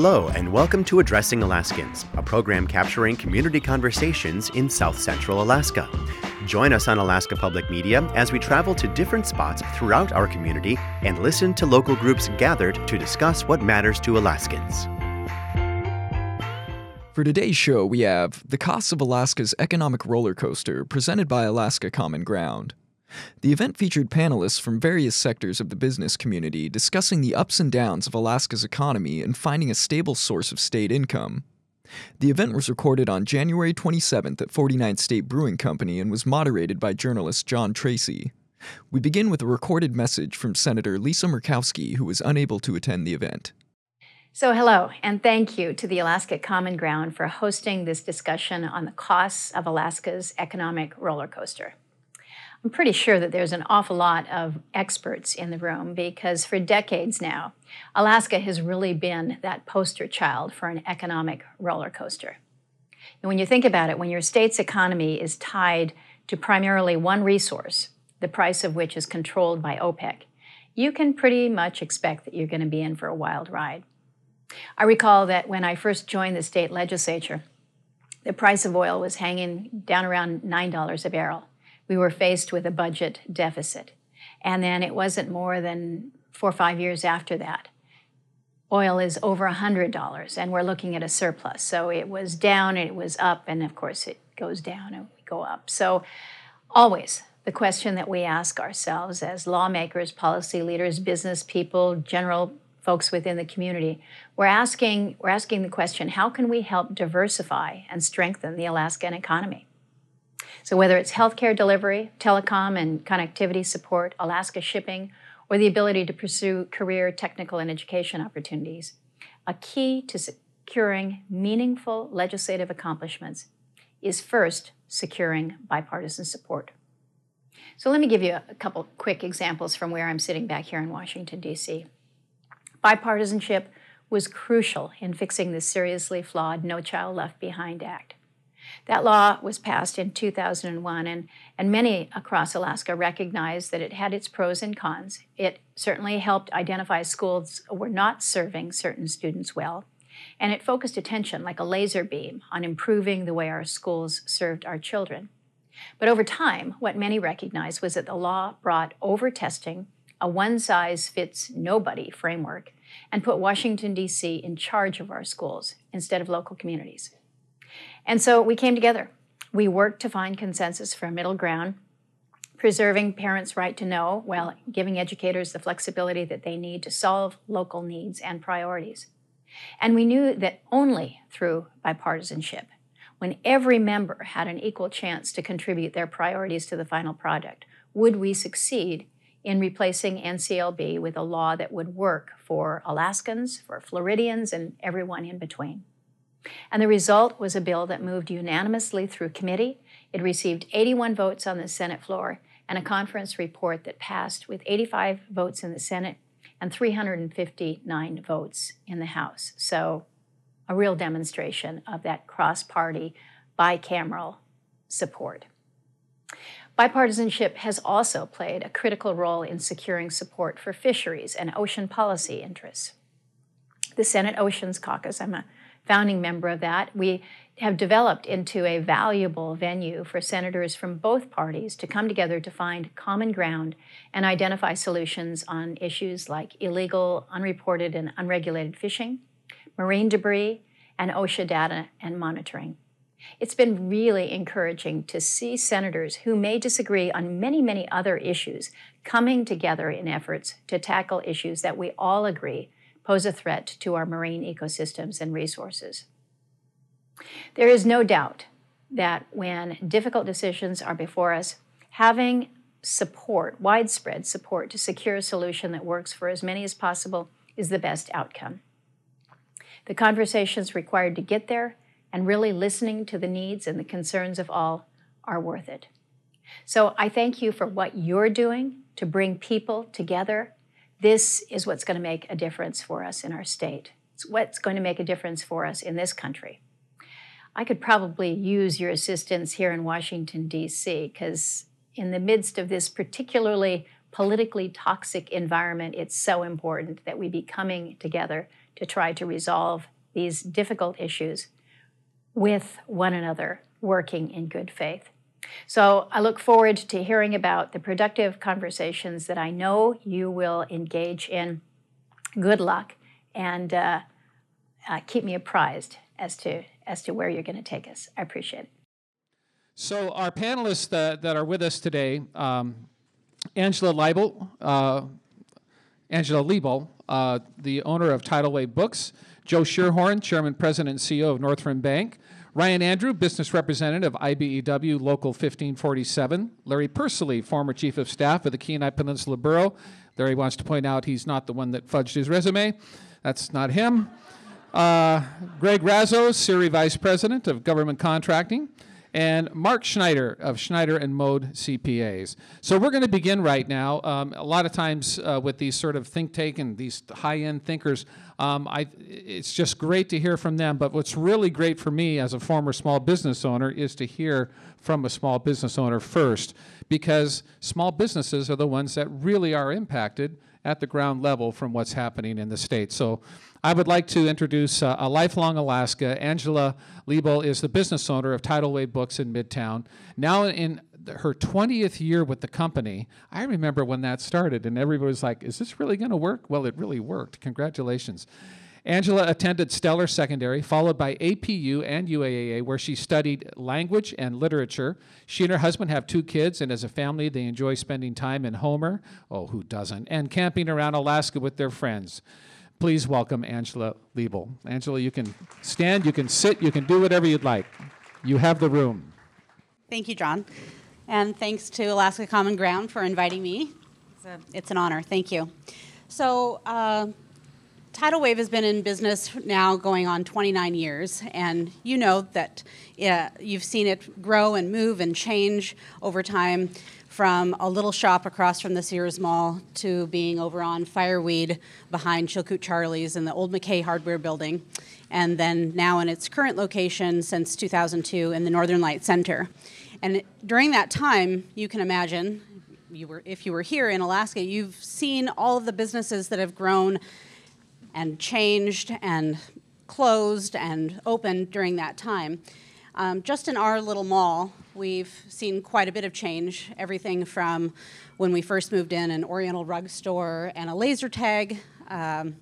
Hello, and welcome to Addressing Alaskans, a program capturing community conversations in South Central Alaska. Join us on Alaska Public Media as we travel to different spots throughout our community and listen to local groups gathered to discuss what matters to Alaskans. For today's show, we have The Costs of Alaska's Economic Roller Coaster, presented by Alaska Common Ground. The event featured panelists from various sectors of the business community discussing the ups and downs of Alaska's economy and finding a stable source of state income. The event was recorded on January 27th at 49th State Brewing Company and was moderated by journalist John Tracy. We begin with a recorded message from Senator Lisa Murkowski, who was unable to attend the event. So, hello, and thank you to the Alaska Common Ground for hosting this discussion on the costs of Alaska's economic roller coaster. I'm pretty sure that there's an awful lot of experts in the room because for decades now, Alaska has really been that poster child for an economic roller coaster. And when you think about it, when your state's economy is tied to primarily one resource, the price of which is controlled by OPEC, you can pretty much expect that you're going to be in for a wild ride. I recall that when I first joined the state legislature, the price of oil was hanging down around $9 a barrel we were faced with a budget deficit. And then it wasn't more than four or five years after that. Oil is over $100 and we're looking at a surplus. So it was down and it was up, and of course it goes down and we go up. So always the question that we ask ourselves as lawmakers, policy leaders, business people, general folks within the community, we're asking, we're asking the question how can we help diversify and strengthen the Alaskan economy? So, whether it's healthcare delivery, telecom and connectivity support, Alaska shipping, or the ability to pursue career, technical, and education opportunities, a key to securing meaningful legislative accomplishments is first securing bipartisan support. So, let me give you a couple quick examples from where I'm sitting back here in Washington, D.C. Bipartisanship was crucial in fixing the seriously flawed No Child Left Behind Act. That law was passed in 2001, and, and many across Alaska recognized that it had its pros and cons. It certainly helped identify schools were not serving certain students well, and it focused attention like a laser beam on improving the way our schools served our children. But over time, what many recognized was that the law brought over testing, a one size fits nobody framework, and put Washington, D.C. in charge of our schools instead of local communities. And so we came together. We worked to find consensus for a middle ground, preserving parents' right to know while giving educators the flexibility that they need to solve local needs and priorities. And we knew that only through bipartisanship, when every member had an equal chance to contribute their priorities to the final project, would we succeed in replacing NCLB with a law that would work for Alaskans, for Floridians, and everyone in between. And the result was a bill that moved unanimously through committee. It received 81 votes on the Senate floor and a conference report that passed with 85 votes in the Senate and 359 votes in the House. So, a real demonstration of that cross party bicameral support. Bipartisanship has also played a critical role in securing support for fisheries and ocean policy interests. The Senate Oceans Caucus, I'm a founding member of that, we have developed into a valuable venue for senators from both parties to come together to find common ground and identify solutions on issues like illegal, unreported, and unregulated fishing, marine debris, and ocean data and monitoring. It's been really encouraging to see senators who may disagree on many, many other issues coming together in efforts to tackle issues that we all agree pose a threat to our marine ecosystems and resources. There is no doubt that when difficult decisions are before us, having support, widespread support to secure a solution that works for as many as possible is the best outcome. The conversations required to get there and really listening to the needs and the concerns of all are worth it. So I thank you for what you're doing to bring people together this is what's going to make a difference for us in our state. It's what's going to make a difference for us in this country. I could probably use your assistance here in Washington, D.C., because in the midst of this particularly politically toxic environment, it's so important that we be coming together to try to resolve these difficult issues with one another, working in good faith. So I look forward to hearing about the productive conversations that I know you will engage in. Good luck, and uh, uh, keep me apprised as to as to where you're going to take us. I appreciate it. So our panelists that, that are with us today, um, Angela Leibel, uh, Angela Liebel, uh, the owner of Tidal Wave Books, Joe Schierhorn, Chairman, President, and CEO of Northrim Bank, Ryan Andrew, Business Representative, of IBEW Local 1547, Larry Persily, former Chief of Staff of the Kenai Peninsula Borough. Larry wants to point out he's not the one that fudged his resume. That's not him. Uh, Greg Razo, CIRI Vice President of Government Contracting and Mark Schneider of Schneider and Mode CPAs. So we're going to begin right now. Um, a lot of times uh, with these sort of think tank and these high-end thinkers, um, I, it's just great to hear from them. But what's really great for me as a former small business owner is to hear from a small business owner first, because small businesses are the ones that really are impacted at the ground level from what's happening in the state. So I would like to introduce uh, a lifelong Alaska. Angela Liebel is the business owner of Tidal Wave Books in Midtown. Now in her 20th year with the company, I remember when that started, and everybody was like, Is this really going to work? Well, it really worked. Congratulations. Angela attended Steller Secondary, followed by APU and UAA, where she studied language and literature. She and her husband have two kids, and as a family, they enjoy spending time in Homer, oh, who doesn't, and camping around Alaska with their friends please welcome Angela Liebel. Angela, you can stand, you can sit, you can do whatever you'd like. You have the room. Thank you, John. And thanks to Alaska Common Ground for inviting me. It's, a, it's an honor. Thank you. So, uh, Tidal Wave has been in business now going on 29 years, and you know that yeah, you've seen it grow and move and change over time from a little shop across from the Sears Mall to being over on Fireweed behind Chilkoot Charlie's in the old McKay Hardware building, and then now in its current location since 2002 in the Northern Light Center. And during that time, you can imagine, you were, if you were here in Alaska, you've seen all of the businesses that have grown and changed and closed and opened during that time. Um, just in our little mall, we've seen quite a bit of change. Everything from when we first moved in, an Oriental rug store and a laser tag, um,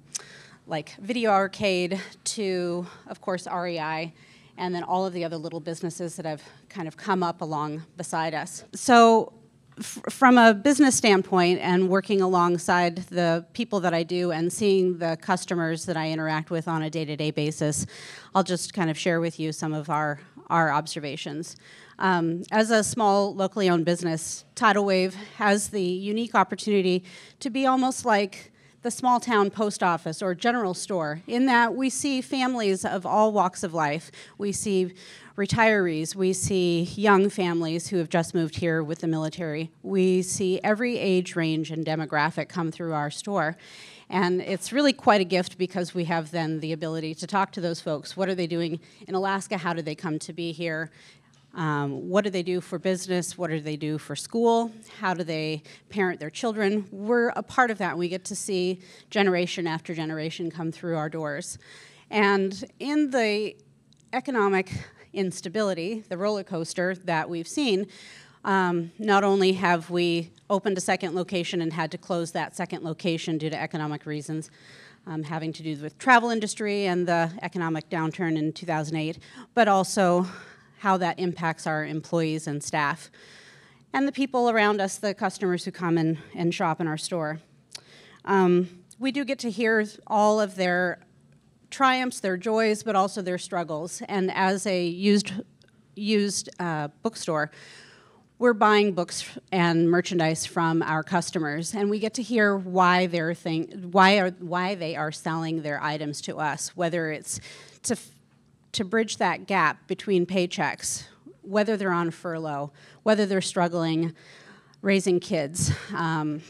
like video arcade, to, of course, REI, and then all of the other little businesses that have kind of come up along beside us. So, from a business standpoint and working alongside the people that I do and seeing the customers that I interact with on a day to day basis, I'll just kind of share with you some of our, our observations. Um, as a small locally owned business, Tidal Wave has the unique opportunity to be almost like the small town post office or general store, in that we see families of all walks of life. We see retirees, we see young families who have just moved here with the military. We see every age range and demographic come through our store. And it's really quite a gift because we have then the ability to talk to those folks. What are they doing in Alaska? How did they come to be here? Um, what do they do for business? What do they do for school? How do they parent their children? We're a part of that. We get to see generation after generation come through our doors. And in the economic instability, the roller coaster that we've seen, um, not only have we opened a second location and had to close that second location due to economic reasons, um, having to do with travel industry and the economic downturn in 2008, but also how that impacts our employees and staff, and the people around us, the customers who come in and shop in our store. Um, we do get to hear all of their triumphs, their joys, but also their struggles. And as a used used uh, bookstore, we're buying books and merchandise from our customers, and we get to hear why they're why are why they are selling their items to us, whether it's to to bridge that gap between paychecks, whether they're on furlough, whether they're struggling raising kids. Um,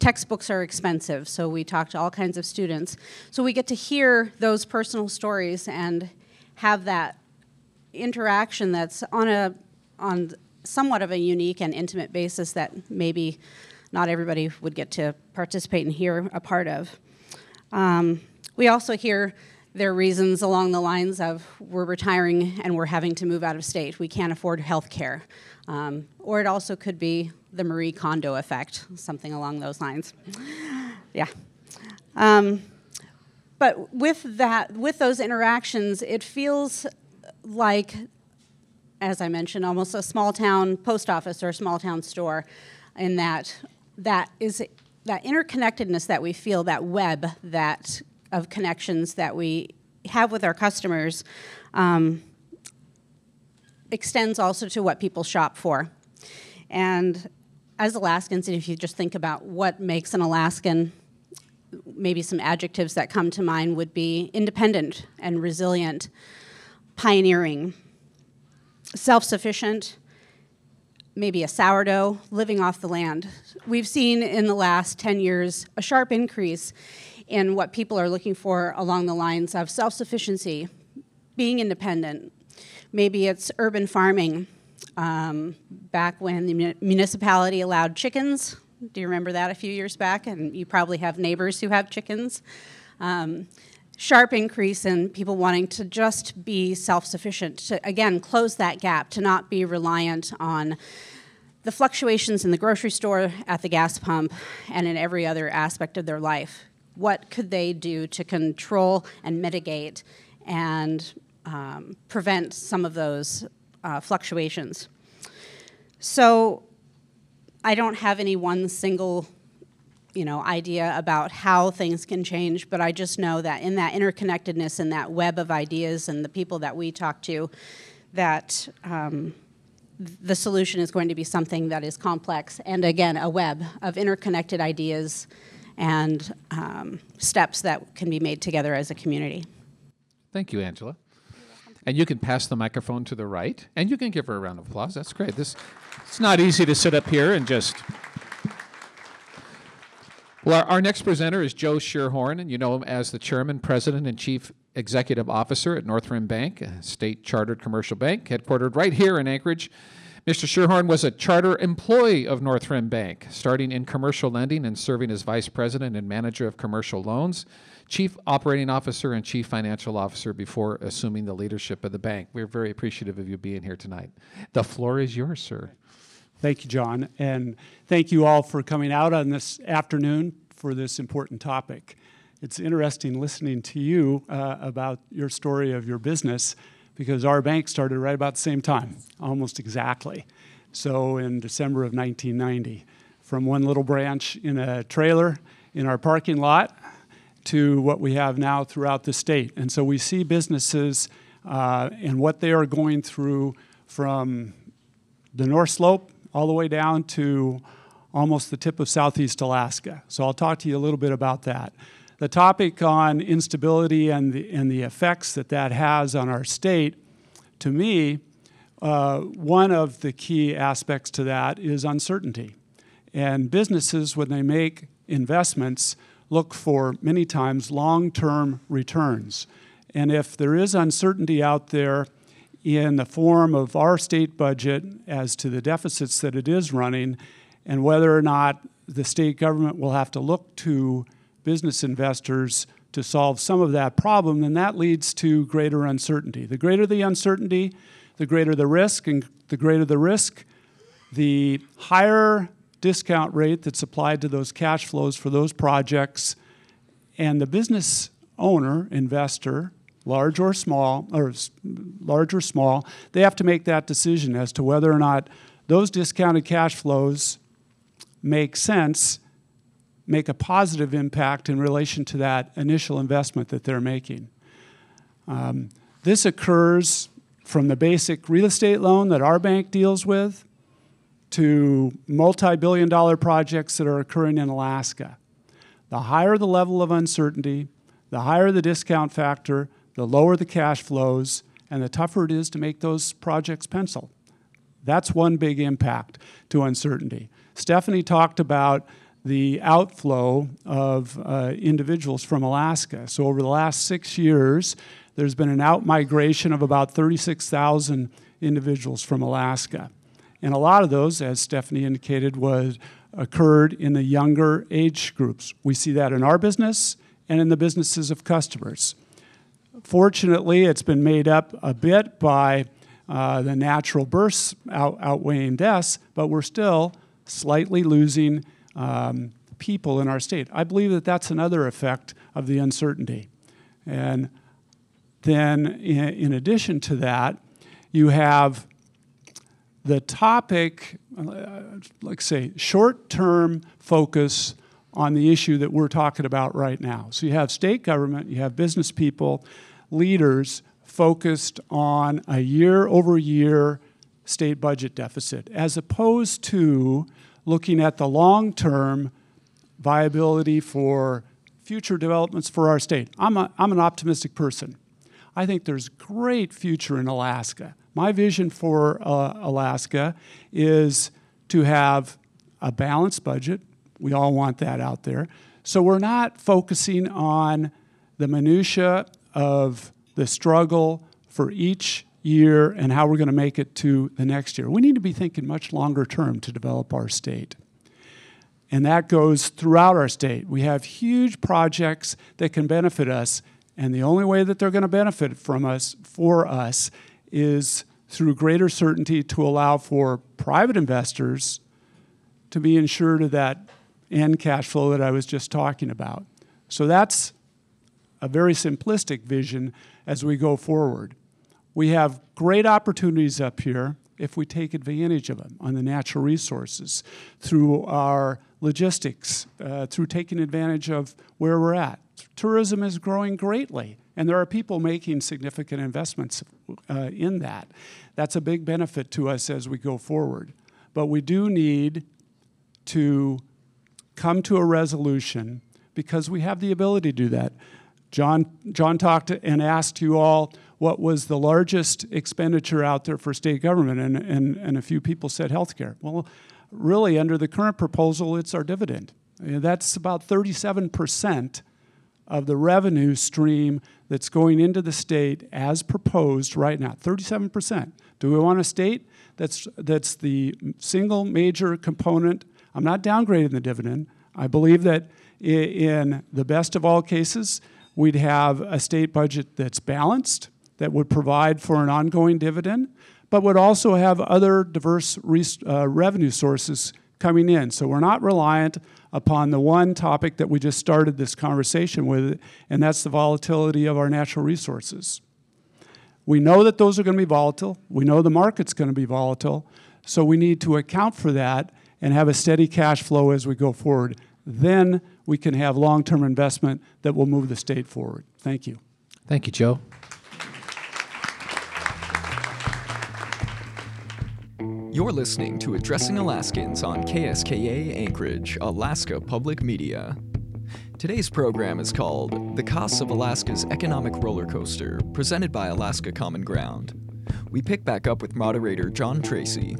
textbooks are expensive, so we talk to all kinds of students. So we get to hear those personal stories and have that interaction that's on a on somewhat of a unique and intimate basis that maybe not everybody would get to participate and hear a part of. Um, We also hear their reasons along the lines of we're retiring and we're having to move out of state. We can't afford health care. Um, or it also could be the Marie Kondo effect, something along those lines. Yeah. Um, but with that, with those interactions, it feels like, as I mentioned, almost a small town post office or a small town store, in that that is that interconnectedness that we feel, that web that of connections that we have with our customers, um, extends also to what people shop for. And as Alaskans, if you just think about what makes an Alaskan, maybe some adjectives that come to mind would be independent and resilient, pioneering, self sufficient, maybe a sourdough, living off the land. We've seen in the last 10 years a sharp increase in what people are looking for along the lines of self sufficiency, being independent. Maybe it's urban farming. Um, back when the municipality allowed chickens, do you remember that a few years back? And you probably have neighbors who have chickens. Um, sharp increase in people wanting to just be self sufficient, to again close that gap, to not be reliant on the fluctuations in the grocery store, at the gas pump, and in every other aspect of their life. What could they do to control and mitigate and um, prevent some of those uh, fluctuations? So, I don't have any one single you know idea about how things can change but i just know that in that interconnectedness and that web of ideas and the people that we talk to that um, the solution is going to be something that is complex and again a web of interconnected ideas and um, steps that can be made together as a community. Thank you angela. And you can pass the microphone to the right and you can give her a round of applause. That's great. This it's not easy to sit up here and just well, our, our, next presenter is Joe Schierhorn, and you know him as the chairman, president, and chief executive officer at Northrim Bank, a state chartered commercial bank headquartered right here in Anchorage. Mr. Schierhorn was a charter employee of Northrim Bank, starting in commercial lending and serving as vice president and manager of commercial loans, chief operating officer, and chief financial officer before assuming the leadership of the bank. We're very appreciative of you being here tonight. The floor is yours, sir. Thank you, John. And thank you all for coming out on this afternoon for this important topic. It's interesting listening to you uh, about your story of your business because our bank started right about the same time, almost exactly. So in December of 1990, from one little branch in a trailer in our parking lot to what we have now throughout the state. And so we see businesses uh, and what they are going through from the North Slope all the way down to almost the tip of southeast Alaska. So I'll talk to you a little bit about that. The topic on instability and the, and the effects that that has on our state, to me, uh, one of the key aspects to that is uncertainty. And businesses, when they make investments, look for many times long term returns. And if there is uncertainty out there, in the form of our state budget as to the deficits that it is running and whether or not the state government will have to look to business investors to solve some of that problem, then that leads to greater uncertainty. The greater the uncertainty, the greater the risk, and the greater the risk, the higher discount rate that's applied to those cash flows for those projects, and the business owner, investor, large or small, or large or small, they have to make that decision as to whether or not those discounted cash flows make sense, make a positive impact in relation to that initial investment that they're making. Um, this occurs from the basic real estate loan that our bank deals with to multi billion dollar projects that are occurring in Alaska. The higher the level of uncertainty, the higher the discount factor, the lower the cash flows, and the tougher it is to make those projects pencil. That's one big impact to uncertainty. Stephanie talked about the outflow of uh, individuals from Alaska. So, over the last six years, there's been an outmigration of about 36,000 individuals from Alaska. And a lot of those, as Stephanie indicated, was occurred in the younger age groups. We see that in our business, and in the businesses of customers. Fortunately, it's been made up a bit by uh, the natural births out, outweighing deaths, but we're still slightly losing um, people in our state. I believe that that's another effect of the uncertainty. And then, in, in addition to that, you have the topic, uh, like say, short term focus on the issue that we're talking about right now. So you have state government, you have business people, leaders focused on a year over year state budget deficit, as opposed to looking at the long term viability for future developments for our state. I'm, a, I'm an optimistic person. I think there's great future in Alaska. My vision for uh, Alaska is to have a balanced budget. We all want that out there. So we're not focusing on the minutia of the struggle for each year and how we're going to make it to the next year. We need to be thinking much longer term to develop our state. And that goes throughout our state. We have huge projects that can benefit us, and the only way that they're going to benefit from us for us is through greater certainty to allow for private investors to be insured of that end cash flow that I was just talking about. So that's a very simplistic vision as we go forward. We have great opportunities up here if we take advantage of them on the natural resources through our logistics, uh, through taking advantage of where we're at. Tourism is growing greatly, and there are people making significant investments uh, in that. That's a big benefit to us as we go forward. But we do need to come to a resolution because we have the ability to do that. John, John talked and asked you all what was the largest expenditure out there for state government, and, and, and a few people said healthcare. Well, really, under the current proposal, it's our dividend. That's about 37% of the revenue stream that's going into the state as proposed right now. 37%. Do we want a state that's, that's the single major component? I'm not downgrading the dividend. I believe that in the best of all cases, we'd have a state budget that's balanced, that would provide for an ongoing dividend, but would also have other diverse uh, revenue sources coming in. So we're not reliant upon the one topic that we just started this conversation with, and that's the volatility of our natural resources. We know that those are going to be volatile. We know the market's going to be volatile. So we need to account for that and have a steady cash flow as we go forward. Then we can have long term investment that will move the state forward. Thank you. Thank you, Joe. You're listening to Addressing Alaskans on KSKA Anchorage, Alaska Public Media. Today's program is called The Costs of Alaska's Economic Roller Coaster, presented by Alaska Common Ground. We pick back up with moderator John Tracy.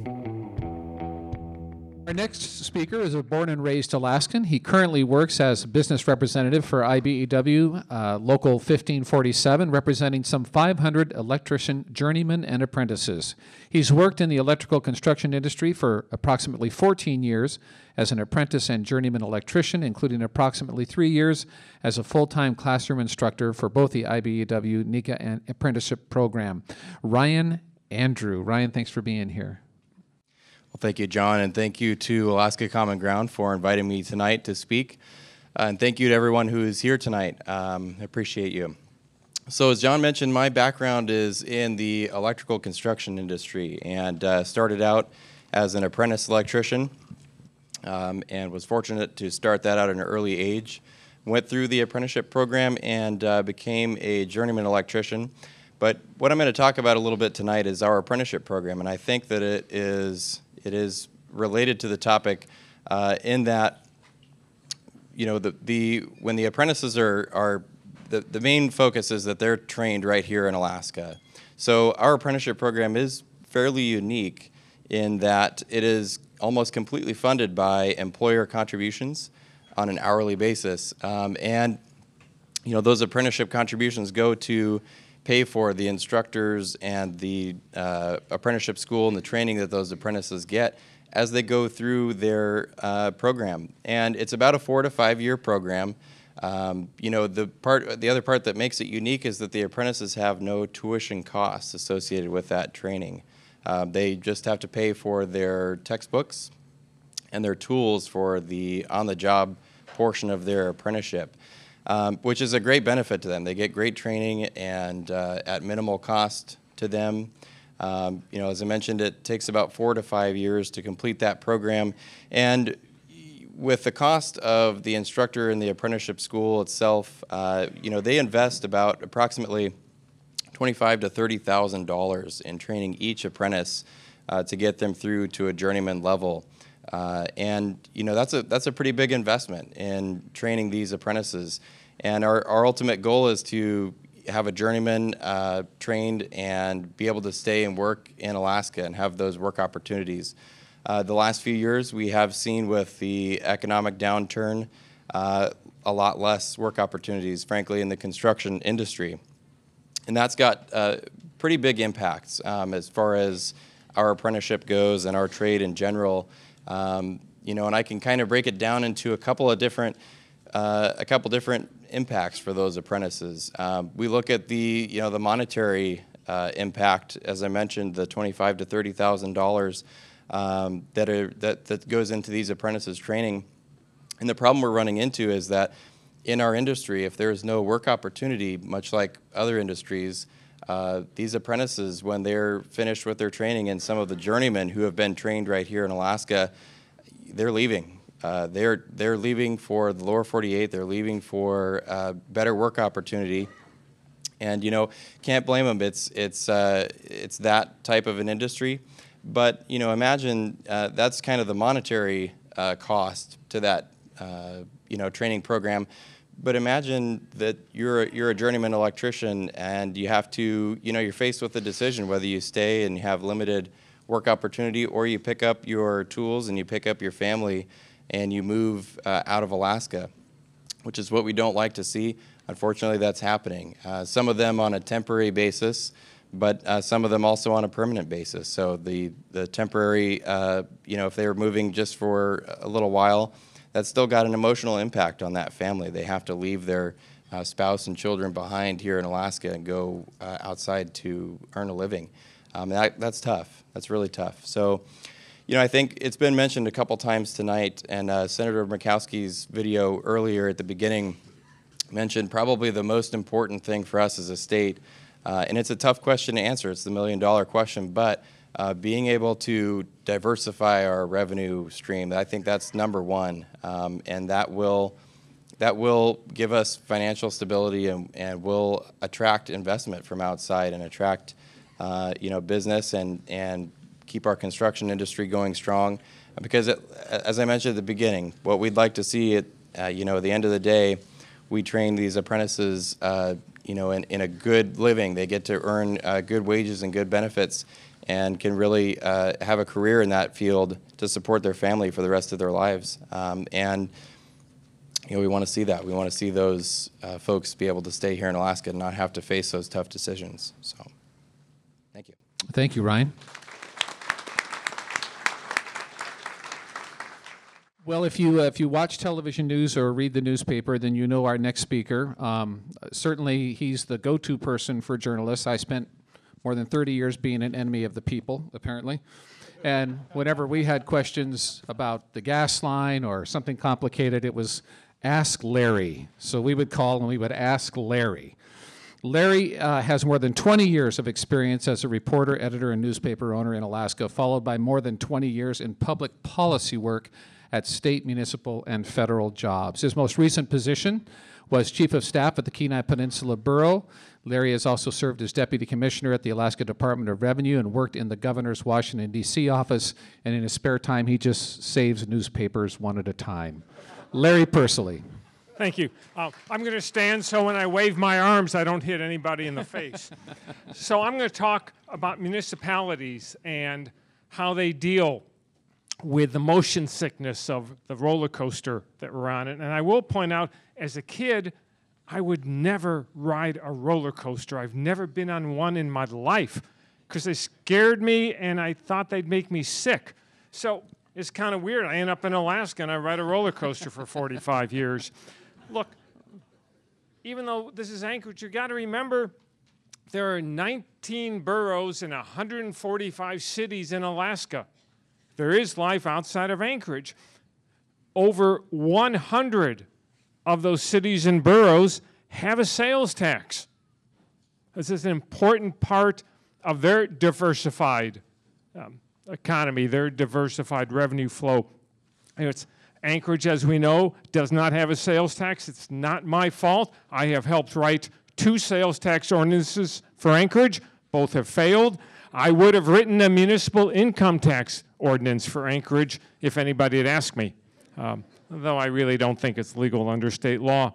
Our next speaker is a born and raised Alaskan. He currently works as business representative for IBEW uh, Local 1547, representing some 500 electrician journeymen and apprentices. He's worked in the electrical construction industry for approximately 14 years as an apprentice and journeyman electrician, including approximately three years as a full time classroom instructor for both the IBEW NECA and apprenticeship program. Ryan Andrew. Ryan, thanks for being here. Well, thank you, John, and thank you to Alaska Common Ground for inviting me tonight to speak. Uh, and thank you to everyone who is here tonight. Um, I appreciate you. So, as John mentioned, my background is in the electrical construction industry and uh, started out as an apprentice electrician um, and was fortunate to start that out at an early age. Went through the apprenticeship program and uh, became a journeyman electrician. But what I'm going to talk about a little bit tonight is our apprenticeship program, and I think that it is it is related to the topic uh, in that you know the, the when the apprentices are are the, the main focus is that they're trained right here in Alaska. So our apprenticeship program is fairly unique in that it is almost completely funded by employer contributions on an hourly basis, um, and you know those apprenticeship contributions go to pay for the instructors and the uh, apprenticeship school and the training that those apprentices get as they go through their uh, program. And it's about a four to five year program. Um, you know, the part, the other part that makes it unique is that the apprentices have no tuition costs associated with that training. Uh, they just have to pay for their textbooks and their tools for the on-the-job portion of their apprenticeship, um, which is a great benefit to them. They get great training and uh, at minimal cost to them. Um, you know, as I mentioned, it takes about four to five years to complete that program, and with the cost of the instructor in the apprenticeship school itself, uh, you know, they invest about approximately twenty-five to thirty thousand dollars in training each apprentice uh, to get them through to a journeyman level. Uh, and you know that's a that's a pretty big investment in training these apprentices. And our, our ultimate goal is to have a journeyman uh, trained and be able to stay and work in Alaska and have those work opportunities. Uh, the last few years, we have seen with the economic downturn uh, a lot less work opportunities, frankly, in the construction industry. And that's got uh, pretty big impacts um, as far as our apprenticeship goes and our trade in general. Um, you know, and I can kind of break it down into a couple of different, uh, a couple different impacts for those apprentices. Um, we look at the, you know, the monetary uh, impact, as I mentioned, the twenty-five to thirty thousand dollars um, that are that that goes into these apprentices training. And the problem we're running into is that in our industry, if there is no work opportunity, much like other industries, uh, these apprentices, when they're finished with their training, and some of the journeymen who have been trained right here in Alaska, they're leaving. Uh, they're they're leaving for the lower 48. They're leaving for uh, better work opportunity, and you know can't blame them. It's it's uh, it's that type of an industry, but you know imagine uh, that's kind of the monetary cost to that you know training program but imagine that you're a, you're a journeyman electrician and you have to, you know, you're faced with a decision whether you stay and you have limited work opportunity or you pick up your tools and you pick up your family and you move uh, out of Alaska, which is what we don't like to see. Unfortunately, that's happening. Uh, some of them on a temporary basis, but uh, some of them also on a permanent basis. So the, the temporary, uh, you know, if they were moving just for a little while, that's still got an emotional impact on that family. They have to leave their uh, spouse and children behind here in Alaska and go uh, outside to earn a living. Um, that, that's tough. That's really tough. So, you know, I think it's been mentioned a couple times tonight, and uh, Senator Murkowski's video earlier at the beginning mentioned probably the most important thing for us as a state. Uh, and it's a tough question to answer. It's the million dollar question, but uh, being able to diversify our revenue stream, I think that's number one, um, and that will that will give us financial stability and, and will attract investment from outside and attract uh, you know business and and keep our construction industry going strong. Because it, as I mentioned at the beginning, what we'd like to see at uh, you know at the end of the day, we train these apprentices uh, you know in, in a good living. They get to earn uh, good wages and good benefits and can really uh, have a career in that field to support their family for the rest of their lives. Um, and you know, we want to see that. We want to see those uh, folks be able to stay here in Alaska and not have to face those tough decisions. So, thank you. Thank you, Ryan. Well, if you uh, if you watch television news or read the newspaper, then you know our next speaker. Um, certainly, he's the go-to person for journalists. I spent more than 30 years being an enemy of the people, apparently. And whenever we had questions about the gas line or something complicated, it was ask Larry. So we would call and we would ask Larry. Larry uh, has more than 20 years of experience as a reporter, editor, and newspaper owner in Alaska, followed by more than 20 years in public policy work at state, municipal, and federal jobs. His most recent position was chief of staff at the Kenai Peninsula Borough. Larry has also served as deputy commissioner at the Alaska Department of Revenue and worked in the governor's Washington, D.C. office. And in his spare time, he just saves newspapers one at a time. Larry Persily. Thank you. Uh, I'm going to stand so when I wave my arms, I don't hit anybody in the face. so I'm going to talk about municipalities and how they deal with the motion sickness of the roller coaster that we're on. And I will point out, as a kid, I would never ride a roller coaster. I've never been on one in my life because they scared me and I thought they'd make me sick. So it's kind of weird. I end up in Alaska and I ride a roller coaster for 45 years. Look, even though this is Anchorage, you got to remember there are 19 boroughs and 145 cities in Alaska. There is life outside of Anchorage. Over 100 of those cities and boroughs have a sales tax. This is an important part of their diversified um, economy, their diversified revenue flow. It's Anchorage, as we know, does not have a sales tax. It's not my fault. I have helped write two sales tax ordinances for Anchorage. Both have failed. I would have written a municipal income tax ordinance for Anchorage if anybody had asked me, um, though I really don't think it's legal under state law.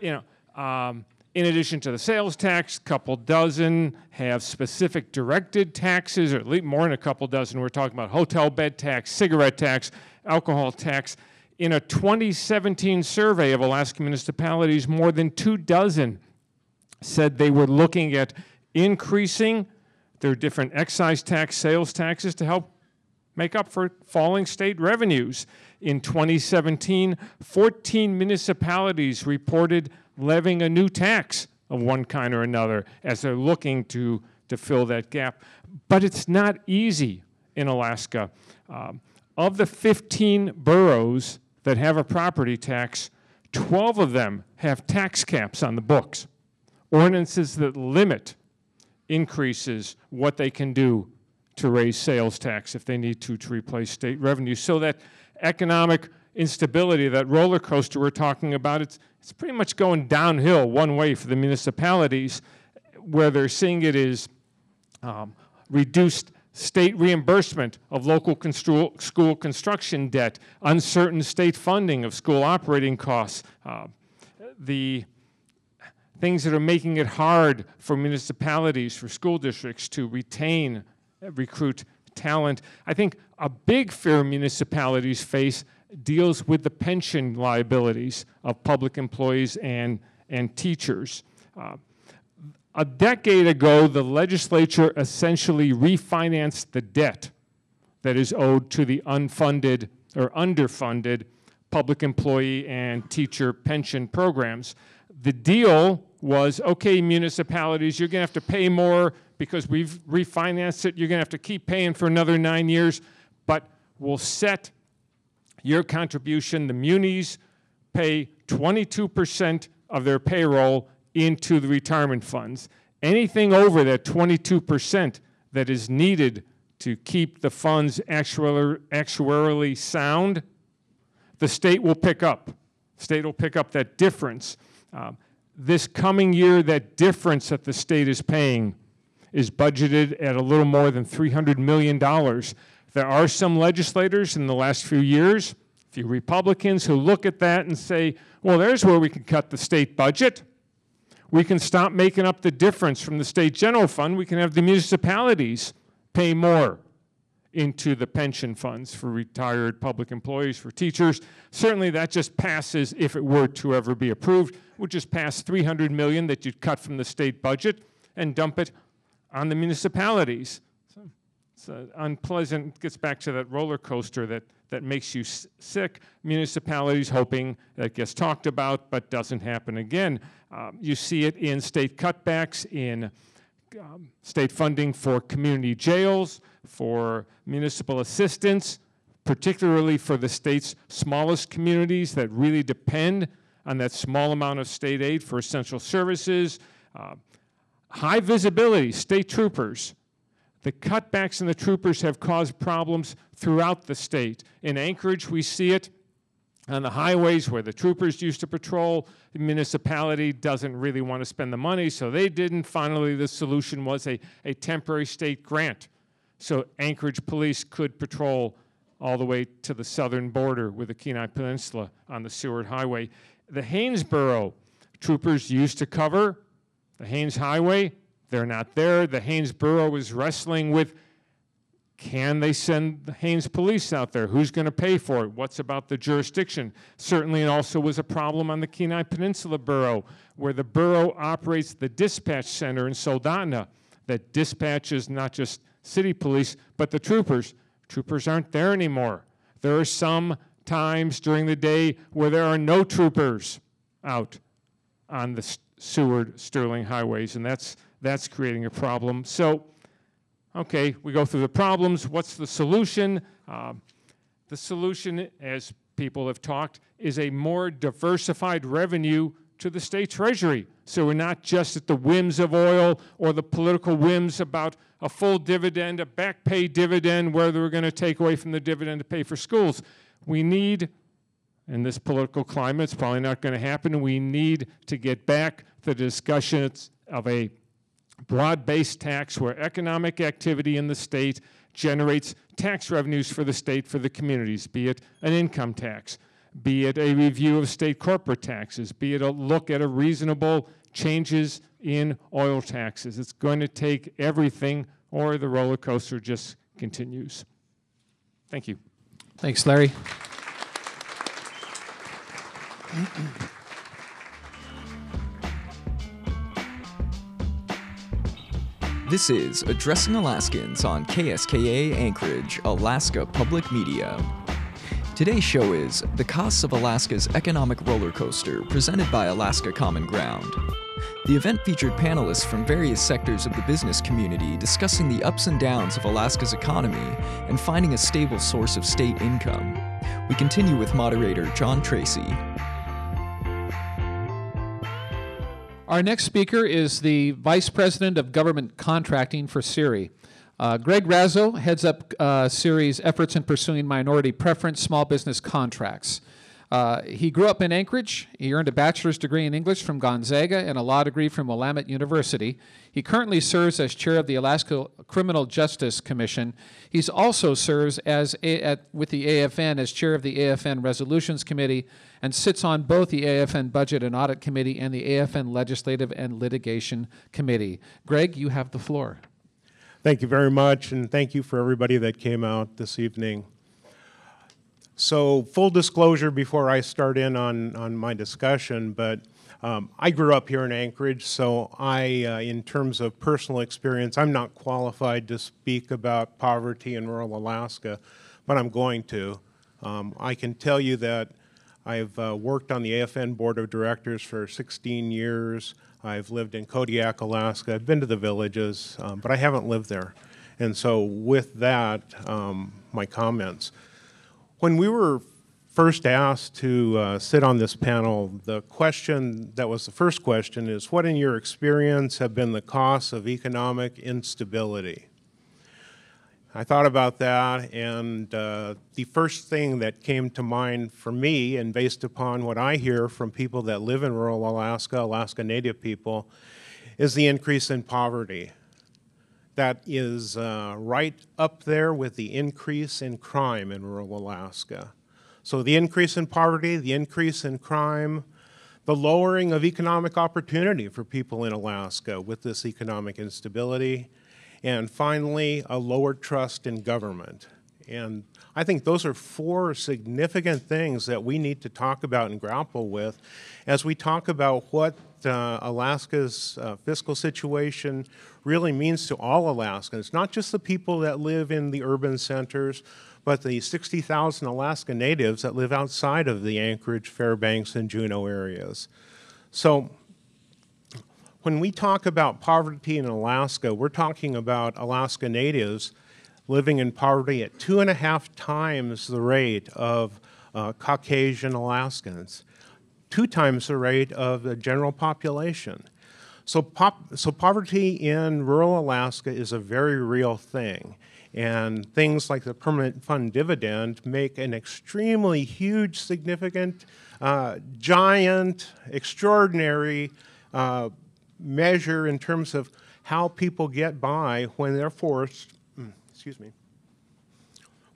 You know, um, in addition to the sales tax, a couple dozen have specific directed taxes, or at least more than a couple dozen. We're talking about hotel bed tax, cigarette tax, alcohol tax. In a 2017 survey of Alaska municipalities, more than two dozen said they were looking at increasing their different excise tax, sales taxes to help make up for falling state revenues. In 2017, 14 municipalities reported levying a new tax of one kind or another as they're looking to, to fill that gap. But it's not easy in Alaska. Um, of the 15 boroughs that have a property tax, 12 of them have tax caps on the books, ordinances that limit increases what they can do to raise sales tax if they need to to replace state revenue. So that economic instability, that roller coaster we're talking about, it's, it's pretty much going downhill one way for the municipalities. Where they're seeing it is um, reduced state reimbursement of local constru school construction debt, uncertain state funding of school operating costs, uh, the things that are making it hard for municipalities, for school districts to retain, recruit talent. I think a big fear municipalities face deals with the pension liabilities of public employees and, and teachers. Uh, a decade ago, the legislature essentially refinanced the debt that is owed to the unfunded or underfunded public employee and teacher pension programs. The deal was okay, municipalities, you're going to have to pay more because we've refinanced it. You're going to have to keep paying for another nine years, but we'll set your contribution. The munis pay 22% of their payroll into the retirement funds. Anything over that 22% that is needed to keep the funds actuarially sound, the state will pick up. State will pick up that difference. Um, this coming year, that difference that the state is paying is budgeted at a little more than $300 million. There are some legislators in the last few years, a few Republicans, who look at that and say, well, there's where we can cut the state budget. We can stop making up the difference from the state general fund. We can have the municipalities pay more into the pension funds for retired public employees, for teachers. Certainly that just passes, if it were to ever be approved, would just pass 300 million that you'd cut from the state budget and dump it on the municipalities. So it's unpleasant, gets back to that roller coaster that, that makes you sick. Municipalities hoping that gets talked about but doesn't happen again. Um, you see it in state cutbacks, in um, state funding for community jails, for municipal assistance, particularly for the state's smallest communities that really depend on that small amount of state aid for essential services. Uh, high visibility, state troopers. The cutbacks in the troopers have caused problems throughout the state. In Anchorage, we see it on the highways where the troopers used to patrol. The municipality doesn't really want to spend the money, so they didn't. Finally, the solution was a, a temporary state grant. So Anchorage police could patrol all the way to the southern border with the Kenai Peninsula on the Seward Highway. The Haines Borough troopers used to cover the Haines Highway, they're not there. The Haines Borough is wrestling with can they send the Haines police out there? Who's going to pay for it? What's about the jurisdiction? Certainly, it also was a problem on the Kenai Peninsula Borough, where the borough operates the dispatch center in Soldotna that dispatches not just city police, but the troopers. Troopers aren't there anymore. There are some times during the day where there are no troopers out on the Seward Sterling highways, and that's that's creating a problem. So, okay, we go through the problems. What's the solution? Uh, the solution, as people have talked, is a more diversified revenue to the state treasury. So we're not just at the whims of oil or the political whims about a full dividend, a back pay dividend, whether we're going to take away from the dividend to pay for schools. We need, in this political climate, it's probably not going to happen, we need to get back the discussions of a broad based tax where economic activity in the state generates tax revenues for the state, for the communities, be it an income tax, be it a review of state corporate taxes, be it a look at a reasonable changes in oil taxes. It's going to take everything, or the roller coaster just continues. Thank you. Thanks, Larry. This is Addressing Alaskans on KSKA Anchorage, Alaska Public Media. Today's show is The Costs of Alaska's Economic Roller Coaster, presented by Alaska Common Ground. The event featured panelists from various sectors of the business community discussing the ups and downs of Alaska's economy and finding a stable source of state income. We continue with moderator John Tracy. Our next speaker is the Vice President of Government Contracting for CIRI. Uh, Greg Razo heads up uh, CIRI's efforts in pursuing minority preference small business contracts. Uh, he grew up in Anchorage. He earned a bachelor's degree in English from Gonzaga and a law degree from Willamette University. He currently serves as chair of the Alaska Criminal Justice Commission. He also serves as a, at, with the AFN as chair of the AFN Resolutions Committee and sits on both the AFN Budget and Audit Committee and the AFN Legislative and Litigation Committee. Greg, you have the floor. Thank you very much, and thank you for everybody that came out this evening. So, full disclosure before I start in on, on my discussion, but um, I grew up here in Anchorage, so I, uh, in terms of personal experience, I'm not qualified to speak about poverty in rural Alaska, but I'm going to. Um, I can tell you that I've uh, worked on the AFN Board of Directors for 16 years. I've lived in Kodiak, Alaska. I've been to the villages, um, but I haven't lived there. And so, with that, um, my comments. When we were first asked to uh, sit on this panel, the question that was the first question is What, in your experience, have been the costs of economic instability? I thought about that, and uh, the first thing that came to mind for me, and based upon what I hear from people that live in rural Alaska, Alaska Native people, is the increase in poverty. That is uh, right up there with the increase in crime in rural Alaska. So, the increase in poverty, the increase in crime, the lowering of economic opportunity for people in Alaska with this economic instability and finally, a lower trust in government. And I think those are four significant things that we need to talk about and grapple with as we talk about what uh, Alaska's uh, fiscal situation really means to all Alaskans, not just the people that live in the urban centers, but the 60,000 Alaska natives that live outside of the Anchorage, Fairbanks, and Juneau areas. So when we talk about poverty in Alaska, we're talking about Alaska natives living in poverty at two and a half times the rate of uh, Caucasian Alaskans, two times the rate of the general population. So, pop, so poverty in rural Alaska is a very real thing. And things like the permanent fund dividend make an extremely huge, significant, uh, giant, extraordinary uh, measure in terms of how people get by when they're forced, mm, excuse me,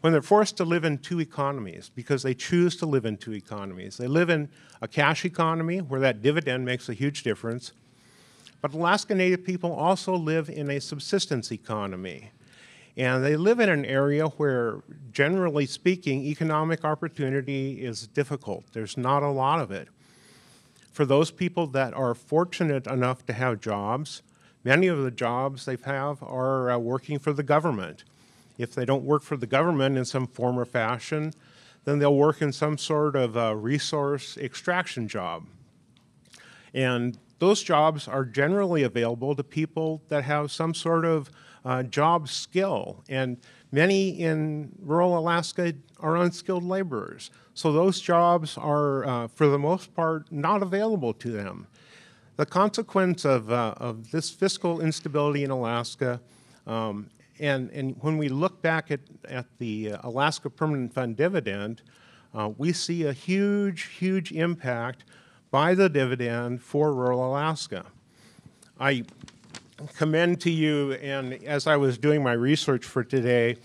when they're forced to live in two economies because they choose to live in two economies. They live in a cash economy where that dividend makes a huge difference. But Alaska Native people also live in a subsistence economy. And they live in an area where, generally speaking, economic opportunity is difficult. There's not a lot of it for those people that are fortunate enough to have jobs, many of the jobs they have are uh, working for the government. If they don't work for the government in some form or fashion, then they'll work in some sort of resource extraction job. And those jobs are generally available to people that have some sort of uh, job skill. And many in rural Alaska are unskilled laborers. So those jobs are, uh, for the most part, not available to them. The consequence of, uh, of this fiscal instability in Alaska, um, and, and when we look back at, at the uh, Alaska Permanent Fund dividend, uh, we see a huge, huge impact by the dividend for rural Alaska. I commend to you, and as I was doing my research for today,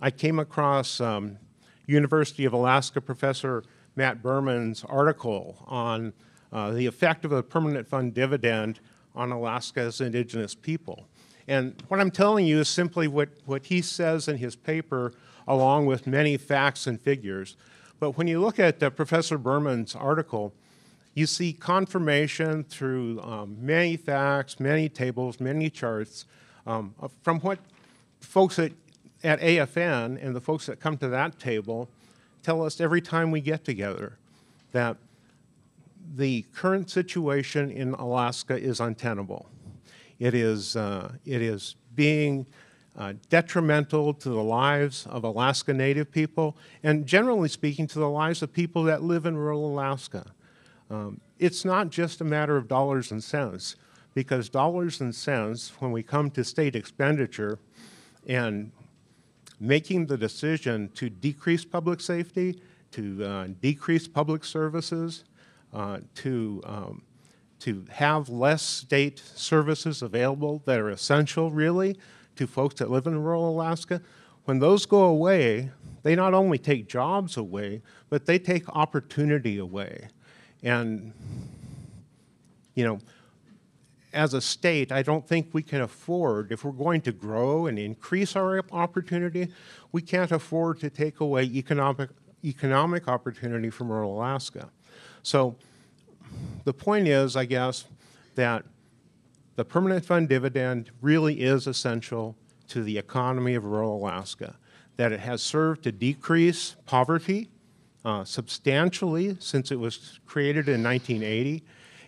I came across um, University of Alaska professor Matt Berman's article on uh, the effect of a permanent fund dividend on Alaska's indigenous people. And what I'm telling you is simply what, what he says in his paper, along with many facts and figures. But when you look at uh, Professor Berman's article, you see confirmation through um, many facts, many tables, many charts um, from what folks at, at AFN and the folks that come to that table tell us every time we get together that the current situation in Alaska is untenable. It is, uh, it is being uh, detrimental to the lives of Alaska Native people and generally speaking to the lives of people that live in rural Alaska. Um, it's not just a matter of dollars and cents because dollars and cents, when we come to state expenditure and making the decision to decrease public safety, to uh, decrease public services, uh, to, um, to have less state services available that are essential, really, to folks that live in rural Alaska. When those go away, they not only take jobs away, but they take opportunity away. And, you know, as a state, I don't think we can afford, if we're going to grow and increase our opportunity, we can't afford to take away economic, economic opportunity from rural Alaska. So the point is, I guess, that the permanent fund dividend really is essential to the economy of rural Alaska, that it has served to decrease poverty uh, substantially since it was created in 1980,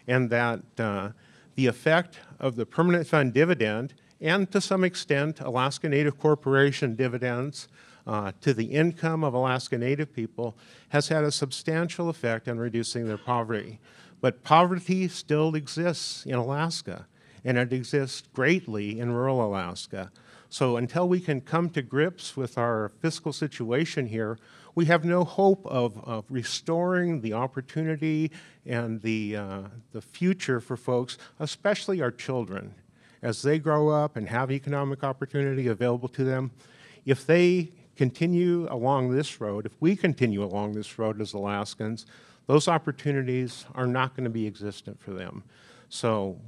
and that uh, the effect of the permanent fund dividend and to some extent Alaska Native Corporation dividends uh, to the income of Alaska Native people has had a substantial effect on reducing their poverty. But poverty still exists in Alaska, and it exists greatly in rural Alaska. So until we can come to grips with our fiscal situation here, we have no hope of, of restoring the opportunity and the, uh, the future for folks, especially our children, as they grow up and have economic opportunity available to them. If they continue along this road, if we continue along this road as Alaskans, those opportunities are not going to be existent for them. So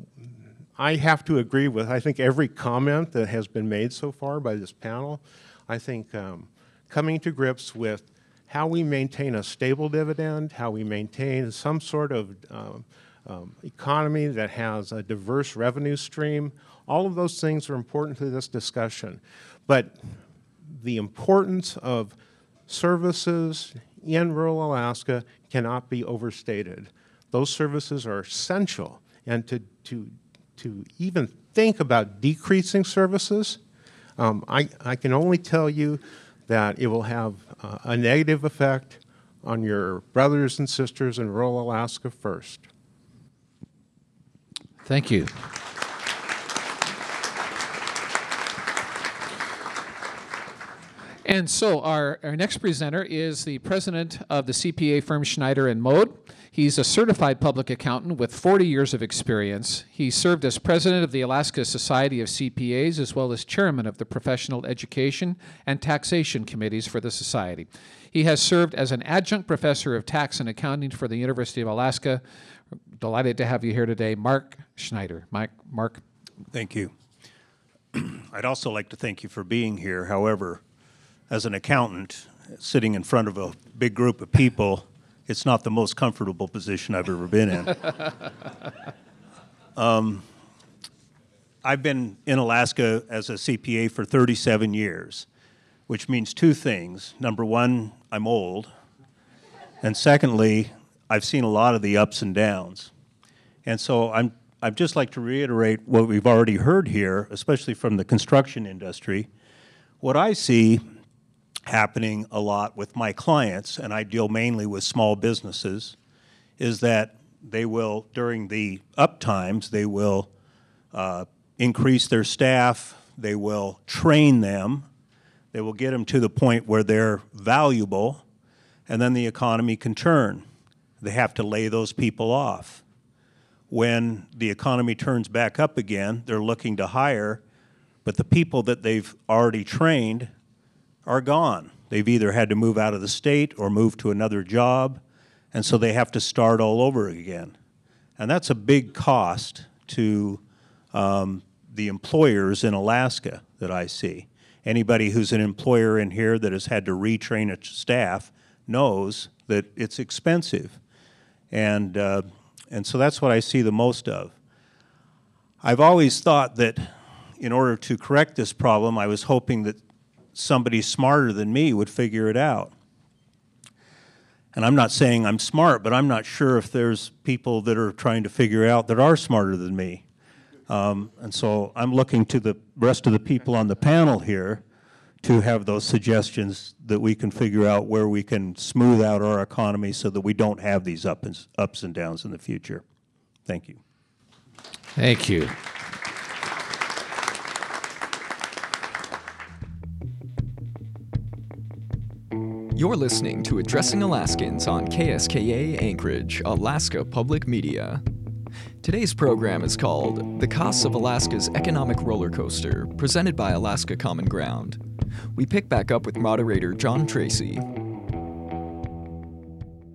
I have to agree with, I think, every comment that has been made so far by this panel. I think um, coming to grips with how we maintain a stable dividend, how we maintain some sort of um, um, economy that has a diverse revenue stream, all of those things are important to this discussion. But the importance of services in rural Alaska cannot be overstated. Those services are essential, and to, to, to even think about decreasing services, um, I, I can only tell you that it will have uh, a negative effect on your brothers and sisters in rural Alaska first. Thank you. And so our, our next presenter is the president of the CPA firm Schneider and Mode. He's a certified public accountant with 40 years of experience. He served as president of the Alaska Society of CPAs as well as chairman of the professional education and taxation committees for the society. He has served as an adjunct professor of tax and accounting for the University of Alaska. Delighted to have you here today, Mark Schneider. Mike, Mark. Thank you. I'd also like to thank you for being here. However, as an accountant, sitting in front of a big group of people, it's not the most comfortable position I've ever been in. um, I've been in Alaska as a CPA for 37 years, which means two things. Number one, I'm old. And secondly, I've seen a lot of the ups and downs. And so I'm, I'd just like to reiterate what we've already heard here, especially from the construction industry. What I see happening a lot with my clients, and I deal mainly with small businesses, is that they will, during the up times, they will uh, increase their staff, they will train them, they will get them to the point where they're valuable, and then the economy can turn. They have to lay those people off. When the economy turns back up again, they're looking to hire, but the people that they've already trained are gone. They've either had to move out of the state or move to another job, and so they have to start all over again. And that's a big cost to um, the employers in Alaska that I see. Anybody who's an employer in here that has had to retrain its staff knows that it's expensive. And, uh, and so that's what I see the most of. I've always thought that in order to correct this problem, I was hoping that somebody smarter than me would figure it out. And I'm not saying I'm smart, but I'm not sure if there's people that are trying to figure out that are smarter than me. Um, and so I'm looking to the rest of the people on the panel here to have those suggestions that we can figure out where we can smooth out our economy so that we don't have these up and, ups and downs in the future. Thank you. Thank you. You're listening to Addressing Alaskans on KSKA Anchorage, Alaska Public Media. Today's program is called The Costs of Alaska's Economic Roller Coaster, presented by Alaska Common Ground. We pick back up with moderator John Tracy.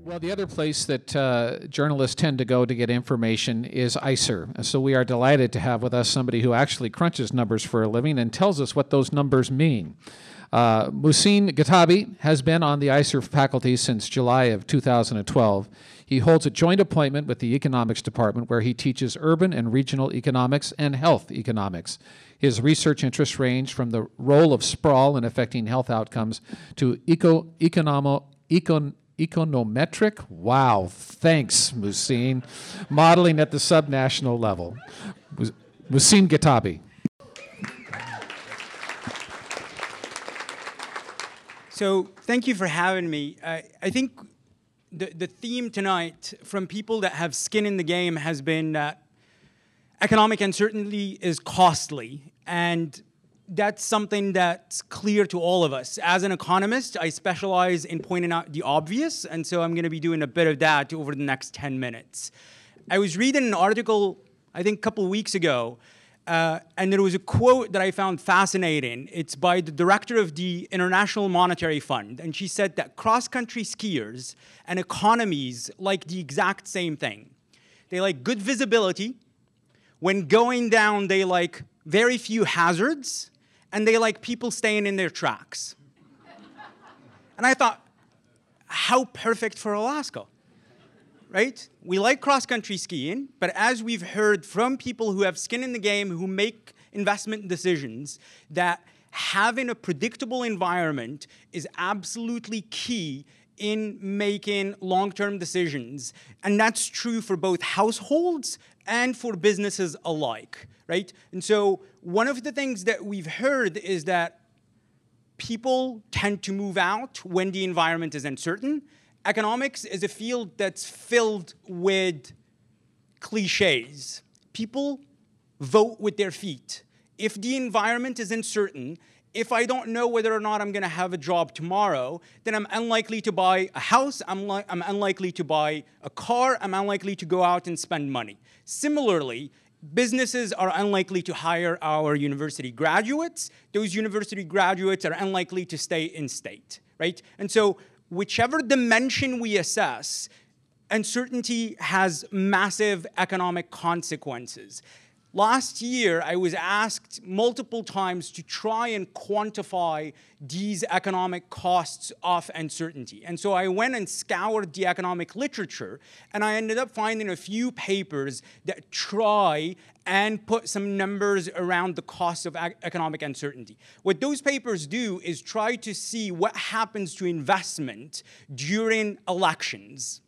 Well, the other place that uh, journalists tend to go to get information is ISER. So we are delighted to have with us somebody who actually crunches numbers for a living and tells us what those numbers mean. Uh, Guettabi has been on the ISER faculty since July of 2012. He holds a joint appointment with the Economics Department where he teaches urban and regional economics and health economics. His research interests range from the role of sprawl in affecting health outcomes to eco, economo, econ, econometric, wow, thanks, Mouhcine, modeling at the subnational level. Mouhcine Guettabi. So thank you for having me. I, I think the, the theme tonight from people that have skin in the game has been that economic uncertainty is costly. And that's something that's clear to all of us. As an economist, I specialize in pointing out the obvious, and so I'm going to be doing a bit of that over the next 10 minutes. I was reading an article, I think a couple weeks ago, uh, and there was a quote that I found fascinating. It's by the director of the International Monetary Fund. And she said that cross country skiers and economies like the exact same thing. They like good visibility. When going down, they like very few hazards. And they like people staying in their tracks. and I thought, how perfect for Alaska right? We like cross country skiing, but as we've heard from people who have skin in the game, who make investment decisions, that having a predictable environment is absolutely key in making long term decisions. And that's true for both households and for businesses alike, right? And so, one of the things that we've heard is that people tend to move out when the environment is uncertain economics is a field that's filled with cliches. People vote with their feet. If the environment is uncertain, if I don't know whether or not I'm going to have a job tomorrow, then I'm unlikely to buy a house, I'm, I'm unlikely to buy a car, I'm unlikely to go out and spend money. Similarly, businesses are unlikely to hire our university graduates. Those university graduates are unlikely to stay in state, right? And so whichever dimension we assess, uncertainty has massive economic consequences. Last year, I was asked multiple times to try and quantify these economic costs of uncertainty. And so I went and scoured the economic literature, and I ended up finding a few papers that try and put some numbers around the cost of economic uncertainty. What those papers do is try to see what happens to investment during elections